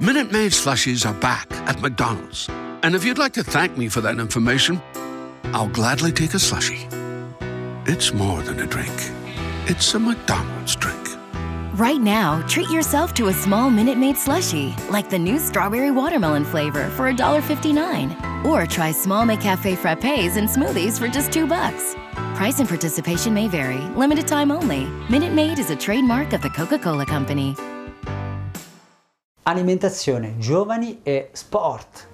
Minute Maid slushies are back at McDonald's. And if you'd like to thank me for that information, I'll gladly take a slushie. It's more than a drink, it's a McDonald's drink. Right now, treat yourself to a small Minute Maid slushie, like the new strawberry watermelon flavor for $1.59. Or try small McCafe frappes and smoothies for just two bucks. Price and participation may vary. Limited time only. Minute Maid is a trademark of the Coca-Cola Company. Alimentazione, giovani e sport.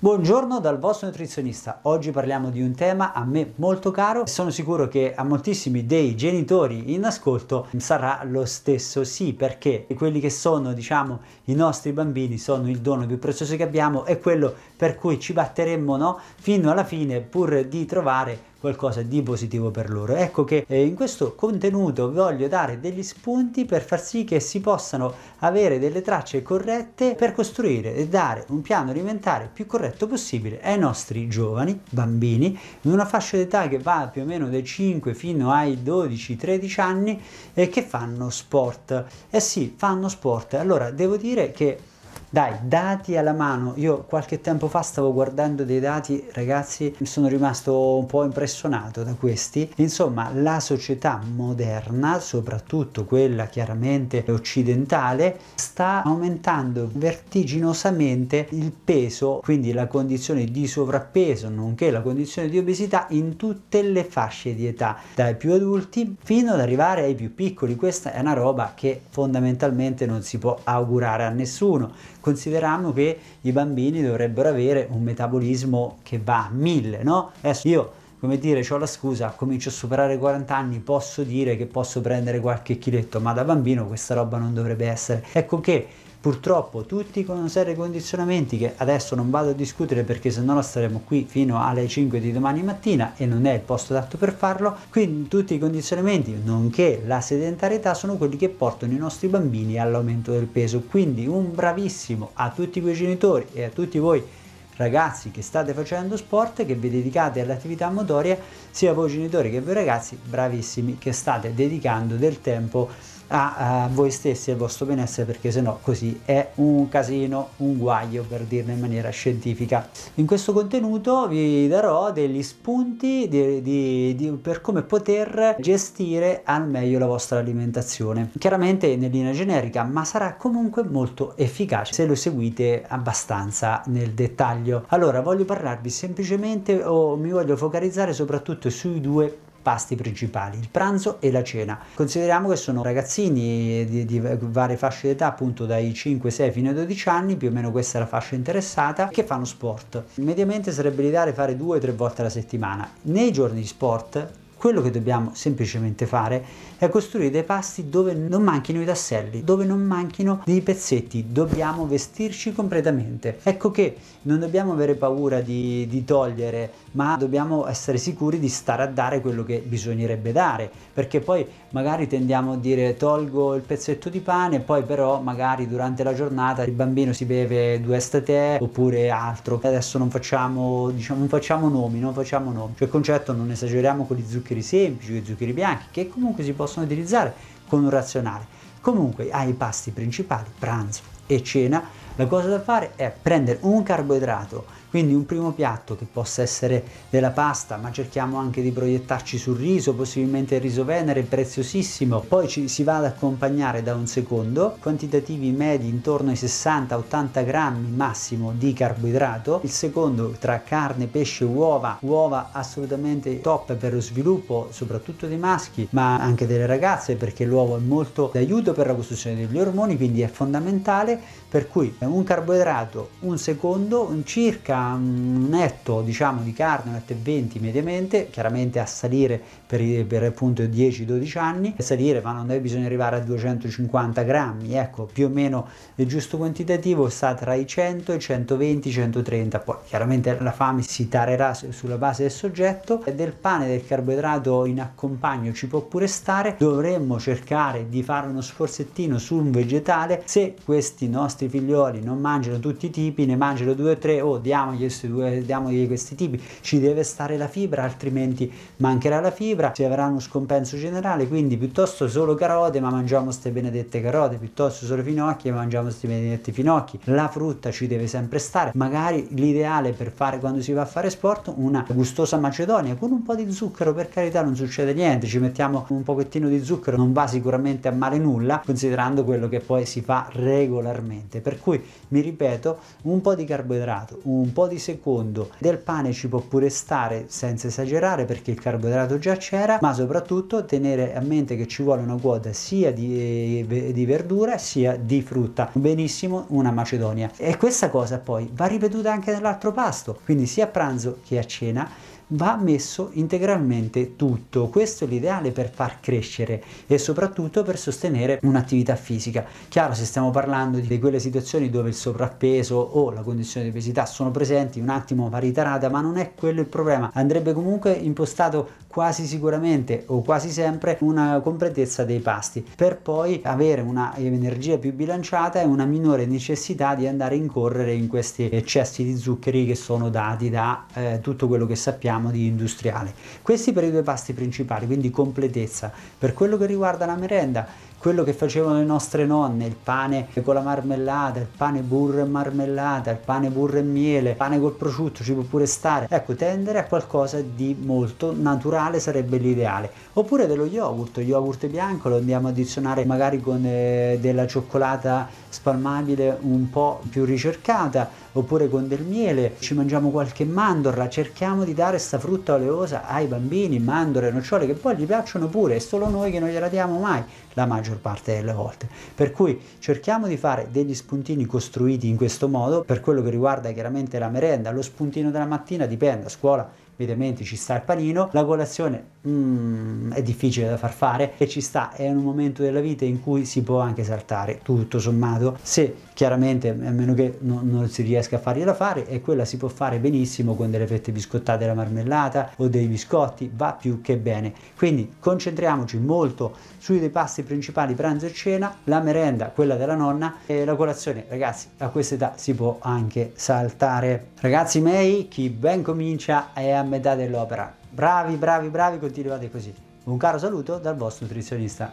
Buongiorno dal vostro nutrizionista. Oggi parliamo di un tema a me molto caro. Sono sicuro che a moltissimi dei genitori in ascolto sarà lo stesso sì, perché quelli che sono, diciamo, i nostri bambini sono il dono più prezioso che abbiamo e quello per cui ci batteremmo, no, fino alla fine pur di trovare qualcosa di positivo per loro. Ecco che eh, in questo contenuto voglio dare degli spunti per far sì che si possano avere delle tracce corrette per costruire e dare un piano alimentare più corretto possibile ai nostri giovani, bambini, in una fascia d'età che va più o meno dai 5 fino ai 12-13 anni e che fanno sport. Eh sì, fanno sport. Allora, devo dire che dai, dati alla mano. Io qualche tempo fa stavo guardando dei dati, ragazzi, mi sono rimasto un po' impressionato da questi. Insomma, la società moderna, soprattutto quella chiaramente occidentale, sta aumentando vertiginosamente il peso, quindi la condizione di sovrappeso, nonché la condizione di obesità in tutte le fasce di età, dai più adulti fino ad arrivare ai più piccoli. Questa è una roba che fondamentalmente non si può augurare a nessuno consideriamo che i bambini dovrebbero avere un metabolismo che va a mille, no? Adesso io come dire, ho la scusa, comincio a superare i 40 anni, posso dire che posso prendere qualche chiletto, ma da bambino questa roba non dovrebbe essere. Ecco che Purtroppo tutti con una serie di condizionamenti che adesso non vado a discutere perché se no staremo qui fino alle 5 di domani mattina e non è il posto adatto per farlo, quindi tutti i condizionamenti nonché la sedentarietà sono quelli che portano i nostri bambini all'aumento del peso. Quindi un bravissimo a tutti quei genitori e a tutti voi ragazzi che state facendo sport, che vi dedicate all'attività motoria, sia voi genitori che voi ragazzi, bravissimi che state dedicando del tempo a, a voi stessi e al vostro benessere perché sennò così è un casino, un guaio per dirlo in maniera scientifica. In questo contenuto vi darò degli spunti di, di, di, per come poter gestire al meglio la vostra alimentazione. Chiaramente in linea generica, ma sarà comunque molto efficace se lo seguite abbastanza nel dettaglio. Allora voglio parlarvi semplicemente o mi voglio focalizzare soprattutto sui due pasti principali, il pranzo e la cena. Consideriamo che sono ragazzini di, di varie fasce d'età, appunto dai 5-6 fino ai 12 anni, più o meno questa è la fascia interessata, che fanno sport. Mediamente sarebbe l'ideale fare 2-3 volte alla settimana. Nei giorni di sport quello che dobbiamo semplicemente fare è costruire dei pasti dove non manchino i tasselli, dove non manchino dei pezzetti, dobbiamo vestirci completamente. Ecco che non dobbiamo avere paura di, di togliere, ma dobbiamo essere sicuri di stare a dare quello che bisognerebbe dare, perché poi magari tendiamo a dire tolgo il pezzetto di pane, poi però magari durante la giornata il bambino si beve due estate oppure altro. Adesso non facciamo, diciamo, non facciamo nomi, non facciamo nomi. Cioè il concetto non esageriamo con gli zuccheri zuccheri semplici, zuccheri bianchi, che comunque si possono utilizzare con un razionale. Comunque ai pasti principali, pranzo e cena, la cosa da fare è prendere un carboidrato quindi un primo piatto che possa essere della pasta, ma cerchiamo anche di proiettarci sul riso, possibilmente il riso venere, preziosissimo. Poi ci si va ad accompagnare da un secondo, quantitativi medi intorno ai 60-80 grammi massimo di carboidrato. Il secondo tra carne, pesce, uova, uova assolutamente top per lo sviluppo soprattutto dei maschi, ma anche delle ragazze perché l'uovo è molto d'aiuto per la costruzione degli ormoni, quindi è fondamentale. Per cui un carboidrato, un secondo, circa un netto diciamo di carne, un netto e 20 mediamente, chiaramente a salire per, per appunto 10-12 anni, a salire ma non deve bisogna arrivare a 250 grammi, ecco più o meno il giusto quantitativo sta tra i 100 e i 120, 130, poi chiaramente la fame si tarerà sulla base del soggetto, del pane, del carboidrato in accompagno ci può pure stare, dovremmo cercare di fare uno sforzettino su un vegetale. Se questi nostri figlioli non mangiano tutti i tipi, ne mangiano due o tre, o oh, diamogli questi, due, diamogli questi tipi, ci deve stare la fibra, altrimenti mancherà la fibra, ci avrà uno scompenso generale, quindi piuttosto solo carote, ma mangiamo queste benedette carote, piuttosto solo finocchi, ma mangiamo questi benedetti finocchi. La frutta ci deve sempre stare, magari l'ideale per fare quando si va a fare sport, una gustosa macedonia con un po' di zucchero, per carità non succede niente, ci mettiamo un pochettino di zucchero, non va sicuramente a male nulla, considerando quello che poi si fa regolarmente. Per cui mi ripeto, un po' di carboidrato, un po' di secondo del pane ci può pure stare senza esagerare perché il carboidrato già c'era, ma soprattutto tenere a mente che ci vuole una quota sia di, eh, di verdura sia di frutta. Benissimo una macedonia. E questa cosa poi va ripetuta anche nell'altro pasto, quindi sia a pranzo che a cena va messo integralmente tutto. Questo è l'ideale per far crescere e soprattutto per sostenere un'attività fisica. Chiaro, se stiamo parlando di quelle situazioni dove il sovrappeso o la condizione di obesità sono presenti, un attimo va ritarata, ma non è quello il problema. Andrebbe comunque impostato quasi sicuramente o quasi sempre una completezza dei pasti per poi avere una energia più bilanciata e una minore necessità di andare a incorrere in questi eccessi di zuccheri che sono dati da eh, tutto quello che sappiamo parliamo di industriale. Questi per i due pasti principali, quindi completezza. Per quello che riguarda la merenda, quello che facevano le nostre nonne, il pane con la marmellata, il pane burro e marmellata, il pane burro e miele, il pane col prosciutto ci può pure stare. Ecco, tendere a qualcosa di molto naturale sarebbe l'ideale. Oppure dello yogurt, yogurt bianco lo andiamo a addizionare magari con eh, della cioccolata spalmabile un po' più ricercata oppure con del miele, ci mangiamo qualche mandorla, cerchiamo di dare questa frutta oleosa ai bambini, mandorle, nocciole che poi gli piacciono pure, è solo noi che non gliela diamo mai la maggior parte delle volte. Per cui cerchiamo di fare degli spuntini costruiti in questo modo, per quello che riguarda chiaramente la merenda, lo spuntino della mattina dipende, a scuola ovviamente ci sta il panino, la colazione mm, è difficile da far fare e ci sta, è un momento della vita in cui si può anche saltare, tutto sommato, se chiaramente a meno che non, non si riesca a fargliela fare e quella si può fare benissimo con delle fette biscottate alla marmellata o dei biscotti, va più che bene. Quindi concentriamoci molto sui dei pasti principali pranzo e cena, la merenda, quella della nonna e la colazione, ragazzi, a questa età si può anche saltare. Ragazzi miei, chi ben comincia è a metà dell'opera. Bravi, bravi, bravi, continuate così. Un caro saluto dal vostro nutrizionista.